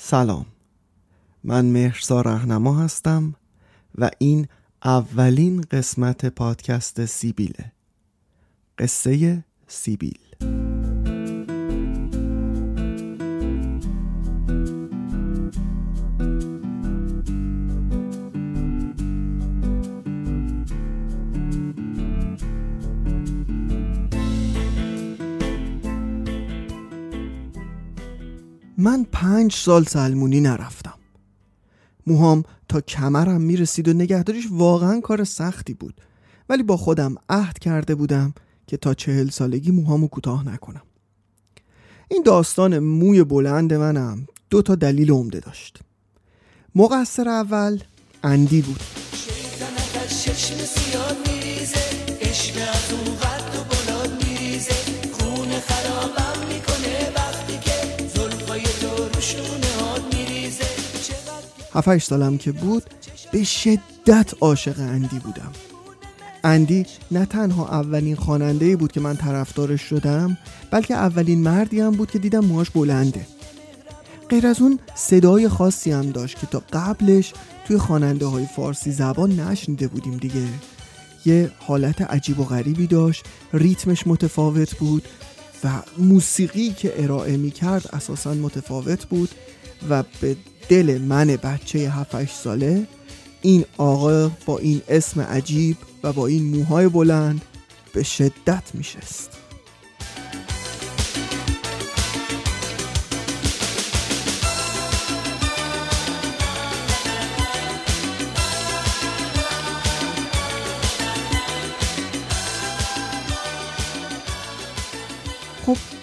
سلام. من مهرسا رهنما هستم و این اولین قسمت پادکست سیبیله. قصه سیبیل. من پنج سال سلمونی نرفتم. موهام تا کمرم می‌رسید و نگهداریش واقعا کار سختی بود. ولی با خودم عهد کرده بودم که تا چهل سالگی موهامو کوتاه نکنم. این داستان موی بلند منم دو تا دلیل عمده داشت. مقصر اول اندی بود. هفتش سالم که بود به شدت عاشق اندی بودم. اندی نه تنها اولین خواننده بود که من طرفدارش شدم بلکه اولین مردی هم بود که دیدم موهاش بلنده. غیر از اون صدای خاصی هم داشت که تا قبلش توی خواننده های فارسی زبان نشنیده بودیم دیگه. یه حالت عجیب و غریبی داشت ریتمش متفاوت بود و موسیقی که ارائه می کرد اساسا متفاوت بود و به دل من بچه 7 ساله این آقا با این اسم عجیب و با این موهای بلند به شدت میشست.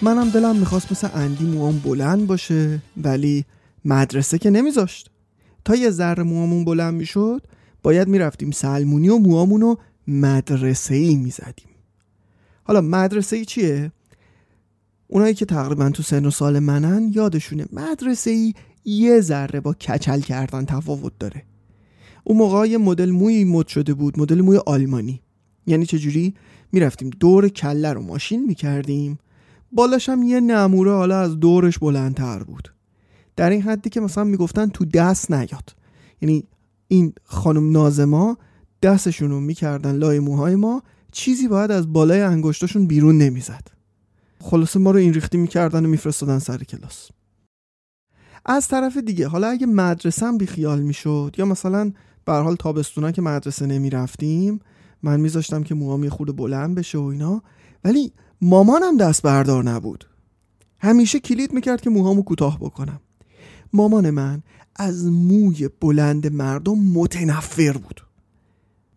منم دلم می‌خواست مثل اندی موام بلند باشه ولی مدرسه که نمیذاشت. تا یه ذره موامون بلند می‌شد باید می‌رفتیم سلمونی و موامون رو مدرسه ای می‌زدیم. حالا مدرسه ای چیه؟ اونایی که تقریبا تو سن و سال منن یادشونه مدرسه ای یه ذره با کچل کردن تفاوت داره. اون موقع یه مدل موی مد شده بود مدل موی آلمانی. یعنی چجوری؟ می‌رفتیم دور کله رو ماشین می‌کردیم. بالاش هم یه نموره حالا از دورش بلندتر بود. در این حدی که مثلا می‌گفتن تو دست نیاد. یعنی این خانم نازما دستشون رو می‌کردن لای موهای ما چیزی باید از بالای انگشتاشون بیرون نمی‌زد. خلاصه ما رو این ریختی می‌کردن و میفرستادن سر کلاس. از طرف دیگه حالا اگه مدرسه هم بیخیال می‌شد یا مثلا به حال تابستونا که مدرسه نمی‌رفتیم من میذاشتم که موهام یه خورده بلند بشه و اینا ولی مامانم دست بردار نبود. همیشه کلید می‌کرد که موهامو کوتاه بکنم. مامان من از موی بلند مردم متنفر بود.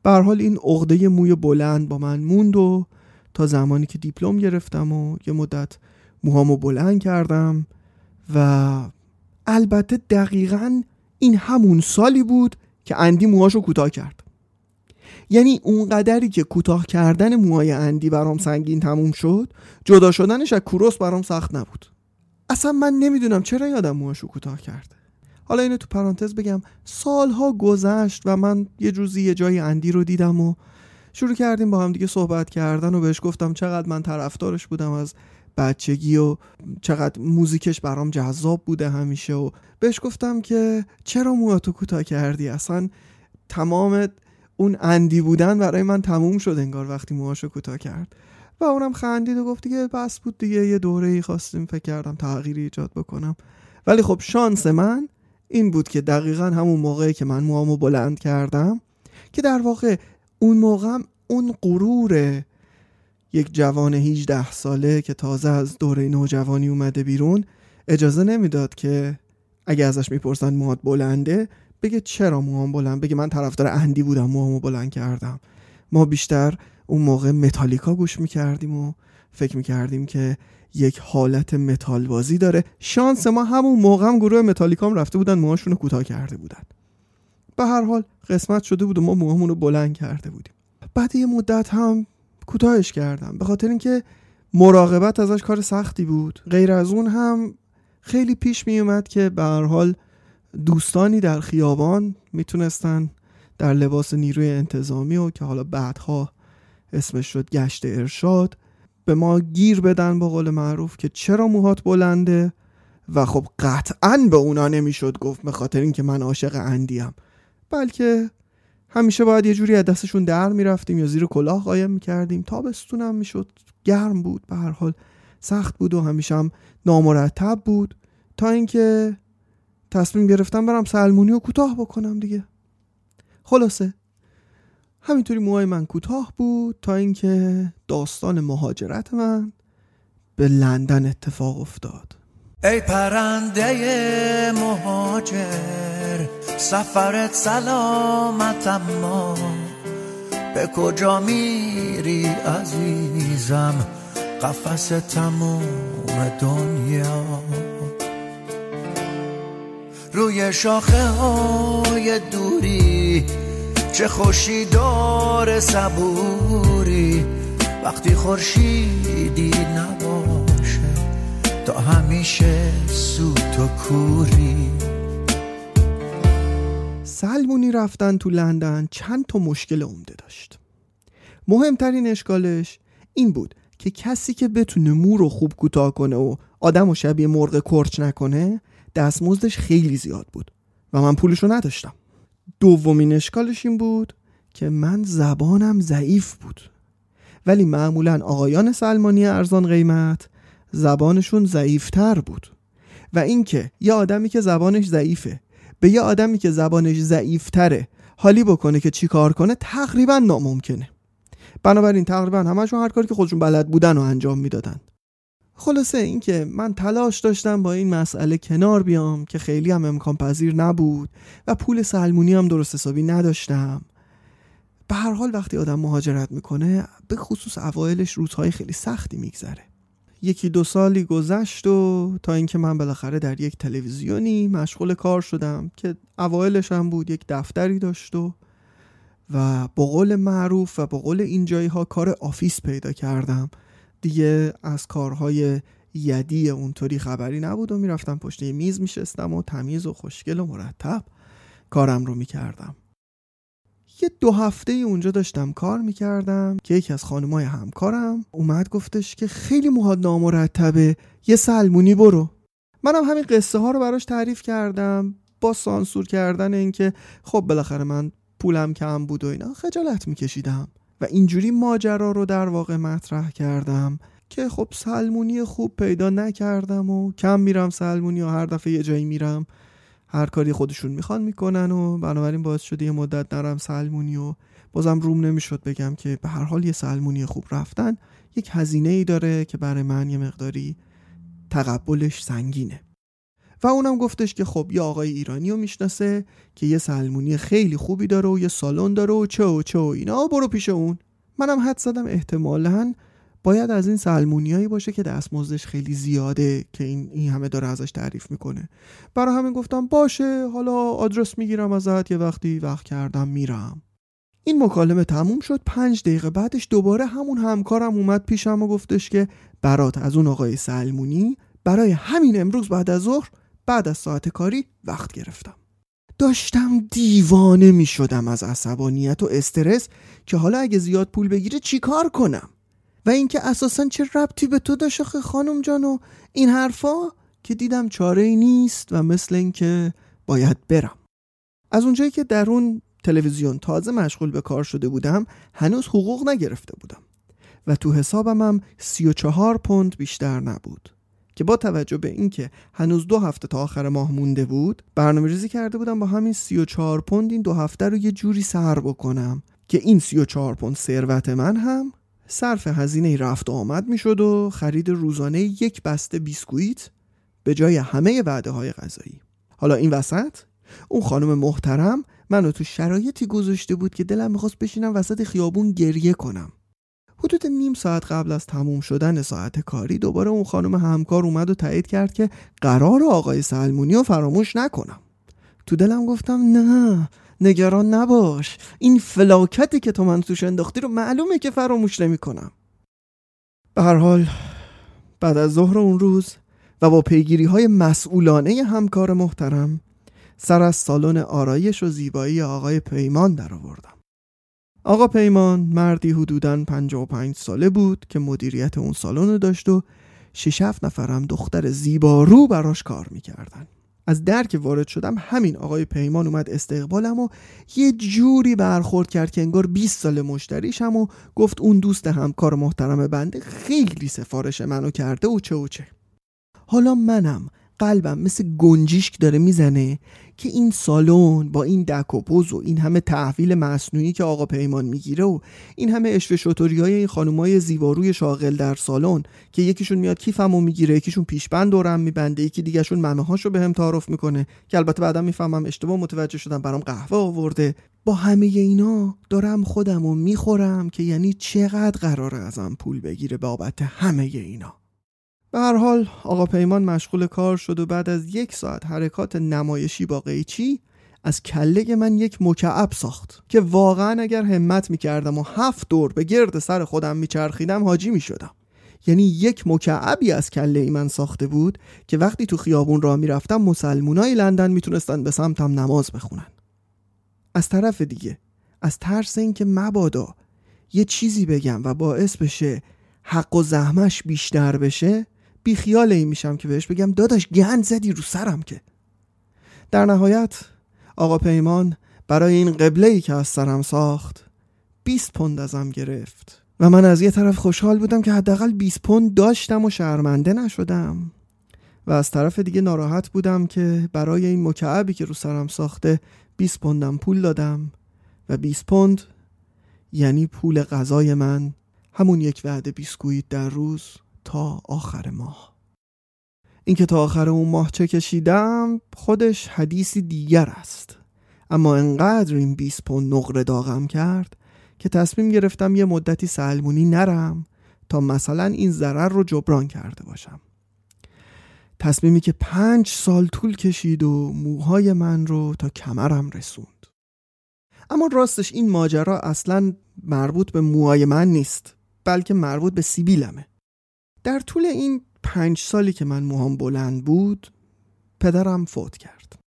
به حال این عقده موی بلند با من موند و تا زمانی که دیپلم گرفتم و یه مدت موهامو بلند کردم و البته دقیقا این همون سالی بود که اندی موهاشو کوتاه کرد. یعنی اون قدری که کوتاه کردن موهای اندی برام سنگین تموم شد جدا شدنش از کوروس برام سخت نبود. اصلا من نمی‌دونم چرا یادم موهاشو کوتاه کرد حالا اینو تو پرانتز بگم سالها گذشت و من یه روزی یه جای اندی رو دیدم و شروع کردیم با هم دیگه صحبت کردن و بهش گفتم چقدر من طرفدارش بودم از بچگی و چقدر موزیکش برام جذاب بوده همیشه و بهش گفتم که چرا موهاتو کوتاه کردی؟ اصلا تمام اون اندی بودن برای من تموم شد انگار وقتی موهاشو کوتاه کرد. و اونم خندید و گفت دیگه بس بود دیگه یه دوره ای خواستیم فکر کردم تغییری ایجاد بکنم. ولی خب شانس من این بود که دقیقا همون موقعی که من موامو بلند کردم که در واقع اون موقع اون غرور یک جوان 18 ساله که تازه از دوره نوجوانی اومده بیرون اجازه نمی‌داد که اگه ازش می‌پرسن موهات بلنده بگه چرا موهام بلند؟ بگه من طرفدار اندی بودم موهامو بلند کردم. ما بیشتر اون موقع متالیکا گوش می‌کردیم و فکر می‌کردیم که یک حالت متال بازی داره. شانس ما همون موقع هم گروه متالیکا هم رفته بودن موهاشون رو کوتاه کرده بودن. به هر حال قسمت شده بود و ما موهامون رو بلند کرده بودیم. بعد یه مدت هم کوتاهش کردم. به خاطر اینکه مراقبت ازش کار سختی بود. غیر از اون هم خیلی پیش می اومد که به هر حال دوستانی در خیابان می‌تونستن در لباس نیروی انتظامی و که حالا بعدها اسمش شد گشت ارشاد به ما گیر بدن با قول معروف که چرا موهات بلنده؟ و خب قطعا به اونا نمی‌شد گفت به خاطر اینکه من عاشق اندیم بلکه همیشه باید یه جوری از دستشون در می‌رفتیم یا زیر کلاه قایم می‌کردیم. تابستونم می‌شد گرم بود به هر حال سخت بود و همیشه هم نامرتب بود. تا اینکه تصمیم گرفتم برم سلمونی و کوتاه بکنم دیگه. خلاصه همینطوری موهای من کوتاه بود تا اینکه داستان مهاجرت من به لندن اتفاق افتاد. ای پرنده مهاجر سفرت سلامت اما به کجا میری عزیزم؟ قفس تموم دنیا. روی شاخه های دوری. چه خوشی دار صبوری. وقتی خورشیدی نباشه تا همیشه سوت و کوری. سلمونی رفتن تو لندن چند تا مشکل عمده داشت. مهمترین اشکالش این بود که کسی که بتونه مو رو خوب کوتاه کنه و آدم و شبیه مرغ کرچ نکنه دستمزدش خیلی زیاد بود و من پولش رو نداشتم. دومین اشکالش این بود که من زبانم ضعیف بود. ولی معمولا آقایان سلمانی ارزان قیمت زبانشون ضعیفتر بود. و اینکه یه آدمی که زبانش ضعیفه به یه آدمی که زبانش ضعیفتره حالی بکنه که چی کار کنه تقریبا ناممکنه. بنابراین تقریبا همشون هر کاری که خودشون بلد بودن و انجام می‌دادن. خلاصه اینکه من تلاش داشتم با این مسئله کنار بیام که خیلی هم امکان پذیر نبود و پول سلمونی هم درست حسابی نداشتم. به هر حال وقتی آدم مهاجرت می‌کنه به خصوص اوایلش روزهای خیلی سختی میگذره. یکی دو سالی گذشت و تا اینکه من بالاخره در یک تلویزیونی مشغول کار شدم که اوایلش هم بود یک دفتری داشت و و به قول معروف و به قول این جایی ها کار office پیدا کردم. دیگه از کارهای یدی اونطوری خبری نبود و می‌رفتم پشت میز میشستم و تمیز و خوشگل و مرتب کارم رو می‌کردم. یه دو هفته اونجا داشتم کار می‌کردم که یکی از خانمای همکارم اومد گفتش که خیلی موهات نامرتبه یه سلمونی برو. منم همین قصه ها رو براش تعریف کردم با سانسور کردن اینکه خب بالاخره من پولم کم بود و اینا خجالت میکشیدم. و اینجوری ماجرا رو در واقع مطرح کردم که خب سلمونی خوب پیدا نکردم و کم میرم سلمونی و هر دفعه یه جایی میرم هر کاری خودشون می‌خوان می‌کنن و بنابراین باعث شده یه مدت نرم سلمونی و بازم روم نمی‌شد بگم که به هر حال یه سلمونی خوب رفتن یک هزینه ای داره که برای من یه مقداری تقبلش سنگینه. و اونم گفتش که خب یه آقای ایرانی رو می‌شناسه که یه سلمونی خیلی خوبی داره و یه سالن داره و چه و چه و اینا. برو پیش اون. منم حد زدم احتمالا باید از این سلمونیایی باشه که دستمزدش خیلی زیاده که این, این همه داره ازش تعریف می‌کنه. برای همین گفتم باشه حالا آدرس می‌گیرم ازت یه وقتی وقت کردم میرم. این مکالمه تموم شد. پنج دقیقه بعدش دوباره همون همکارم اومد پیشم و گفتش که برات از اون آقای سلمونی برای همین امروز بعد از ظهر بعد از ساعت کاری وقت گرفتم. داشتم دیوانه می شدم از عصبانیت و استرس که حالا اگه زیاد پول بگیره چی کار کنم؟ و اینکه اساسا چه ربطی به تو داشت خانم جان و این حرفا؟ که دیدم چاره ای نیست و مثل اینکه باید برم. از اونجایی که در اون تلویزیون تازه مشغول به کار شده بودم هنوز حقوق نگرفته بودم. و تو حسابم هم 34 پوند بیشتر نبود. که با توجه به اینکه هنوز دو هفته تا آخر ماه مونده بود برنامه ریزی کرده بودم با همین 34 پوند این دو هفته رو یه جوری سر بکنم که این 34 پوند ثروت من هم صرف هزینه رفت و آمد می‌شد و خرید روزانه یک بسته بیسکویت به جای همه وعده های غذایی. حالا این وسط اون خانم محترم منو تو شرایطی گذاشته بود که دلم می‌خواست بشینم وسط خیابون گریه کنم. حدود نیم ساعت قبل از تموم شدن ساعت کاری دوباره اون خانم همکار اومد و تایید کرد که قرار آقای سلمونی رو فراموش نکنم. تو دلم گفتم نه نگران نباش. این فلاکتی که تو من توش انداختی رو معلومه که فراموش نمی کنم به هر حال بعد از ظهر اون روز و با پیگیری های مسئولانه همکار محترم سر از سالن آرایش و زیبایی آقای پیمان در آوردم آقا پیمان مردی حدوداً 55 ساله بود که مدیریت اون سالن رو داشت و شش هفت نفرم دختر زیبارو براش کار می‌کردن. از در که وارد شدم همین آقای پیمان اومد استقبالم و یه جوری برخورد کرد که انگار 20 سال مشتریشم و گفت اون دوست همکار محترم بنده خیلی سفارش منو کرده و چه و چه. حالا منم قلبم مثل گنجیشک داره می‌زنه که این سالن با این دک و پوز و این همه تحویل مصنوعی که آقا پیمان می‌گیره و این همه اشوه شطوری های این خانومای زیباروی شاغل در سالن که یکیشون میاد کیفمو می‌گیره یکیشون پیشبند دورم میبنده یکی دیگهشون ممه هاشو بهم تعارف می‌کنه که البته بعدا می‌فهمم اشتباه متوجه شدم برام قهوه آورده. با همه اینا دارم خودم و می‌خورم که یعنی چقدر قراره ازم پول بگیره بابت همه اینا. به هر حال آقا پیمان مشغول کار شد و بعد از یک ساعت حرکات نمایشی با قیچی از کله من یک مکعب ساخت که واقعا اگر همت می‌کردم و هفت دور به گرد سر خودم میچرخیدم حاجی می‌شدم. یعنی یک مکعبی از کله من ساخته بود که وقتی تو خیابون را می‌رفتم مسلمونای لندن می‌تونستن به سمتم نماز بخونن. از طرف دیگه از ترس اینکه مبادا یه چیزی بگم و باعث بشه حق و زحمش بیشتر بشه بی خیال این میشم که بهش بگم داداش گند زدی رو سرم که. در نهایت آقا پیمان برای این قبله ای که از سرم ساخت 20 پوند ازم گرفت. و من از یه طرف خوشحال بودم که حداقل 20 پوند داشتم و شرمنده نشدم. و از طرف دیگه ناراحت بودم که برای این مکعبی که رو سرم ساخته 20 پوندم پول دادم. و 20 پوند یعنی پول غذای من همون یک وعده بیسکویت در روز تا آخر ماه. اینکه تا آخر اون ماه چه کشیدم خودش حدیثی دیگر است. اما انقدر این 20 پوند نقره داغم کرد که تصمیم گرفتم یه مدتی سلمونی نرم تا مثلا این ضرر رو جبران کرده باشم. تصمیمی که پنج سال طول کشید و موهای من رو تا کمرم رسوند. اما راستش این ماجرا اصلا مربوط به موهای من نیست بلکه مربوط به سیبیلمه. در طول این پنج سالی که من موهام بلند بود پدرم فوت کرد.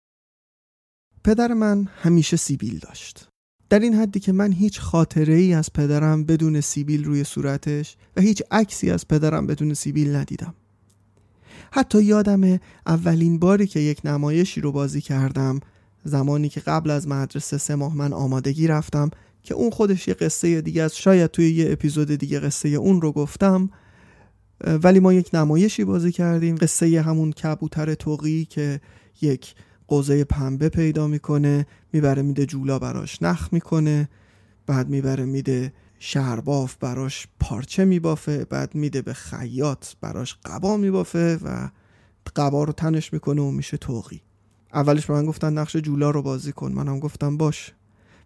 پدر من همیشه سیبیل داشت. در این حدی که من هیچ خاطره ای از پدرم بدون سیبیل روی صورتش و هیچ عکسی از پدرم بدون سیبیل ندیدم. حتی یادم اولین باری که یک نمایشی رو بازی کردم زمانی که قبل از مدرسه سه ماه من آمادگی رفتم که اون خودش یه قصه دیگه است. شاید توی یه اپیزود دیگه قصه اون رو گفتم ولی ما یک نمایشی بازی کردیم. قصه همون کبوتر توقی که یک قوزه پنبه پیدا می‌کنه می‌بره میده جولا براش نخ می‌کنه بعد می‌بره میده شهرباف براش پارچه میبافه بعد میده به خیاط براش قبا میبافه و قبا رو تنش می‌کنه و میشه توقی. اولش به من گفتن نقش جولا رو بازی کن. منم گفتم باش.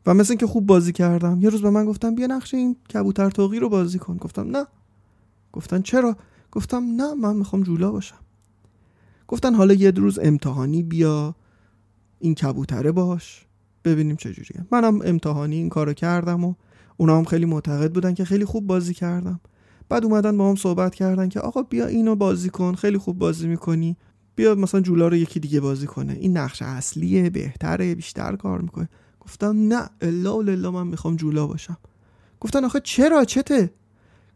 و مثل اینکه خوب بازی کردم یه روز به من گفتم بیا نقش این کبوتر توقی رو بازی کن. گفتم نه. گفتن چرا؟ گفتم نه من می‌خوام جولا باشم. گفتن حالا یه روز امتحانی بیا این کبوتره باش. ببینیم چجوریه منم امتحانی این کارو کردم و اونا هم خیلی معتقد بودن که خیلی خوب بازی کردم. بعد اومدن با هم صحبت کردن که آقا بیا اینو بازی کن خیلی خوب بازی می‌کنی. بیا مثلا جولا رو یکی دیگه بازی کنه. این نقش اصلیه بهتره بیشتر کار می‌کنه. گفتم نه الا و من می‌خوام جولا باشم. گفتن آخه چرا؟ چته؟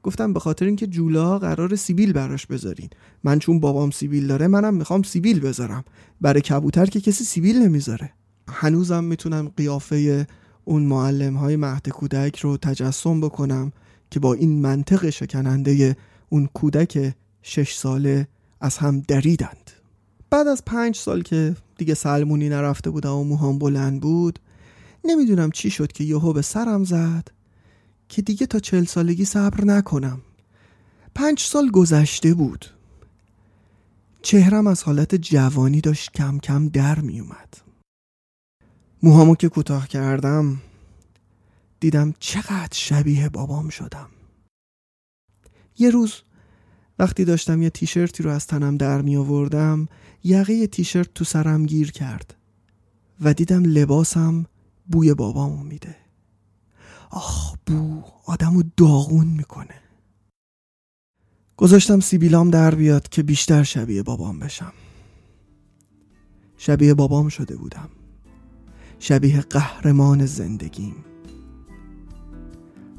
گفتم به خاطر اینکه جولا قرار سیبیل براش بذارین. من چون بابام سیبیل داره منم می‌خوام سیبیل بذارم. برای کبوتر که کسی سیبیل نمی‌ذاره. هنوزم می‌تونم قیافه اون معلم های مهد کودک رو تجسم بکنم که با این منطق شکننده اون کودک شش ساله از هم دریدند. بعد از پنج سال که دیگه سلمونی نرفته بودم و موهام بلند بود نمی‌دونم چی شد که یهو به سرم زد. که دیگه تا چل سالگی صبر نکنم. پنج سال گذشته بود. چهرم از حالت جوانی داشت کم کم در می اومد. موهامو که کوتاه کردم دیدم چقدر شبیه بابام شدم. یه روز وقتی داشتم یه تیشرتی رو از تنم در می آوردم یقه تیشرت تو سرم گیر کرد و دیدم لباسم بوی بابامو میده. آخ بو آدمو داغون می‌کنه. گذاشتم سیبیلام در بیاد که بیشتر شبیه بابام بشم. شبیه بابام شده بودم. شبیه قهرمان زندگیم.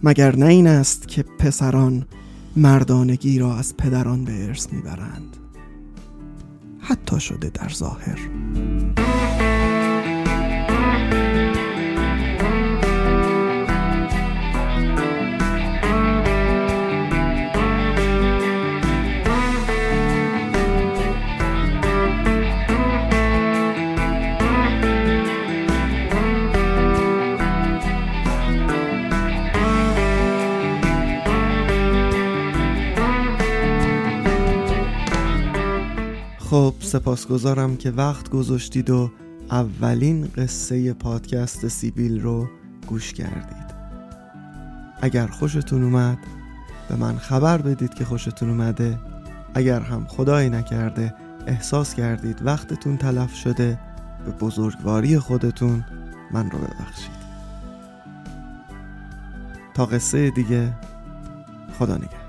مگر نه این است که پسران مردانگی را از پدران به ارث می‌برند؟ حتی شده در ظاهر. سپاسگزارم که وقت گذاشتید و اولین قصه پادکست سیبیل رو گوش کردید. اگر خوشتون اومد به من خبر بدید که خوشتون اومده. اگر هم خدایی نکرده احساس کردید وقتتون تلف شده به بزرگواری خودتون من رو ببخشید. تا قصه دیگه خدا نگه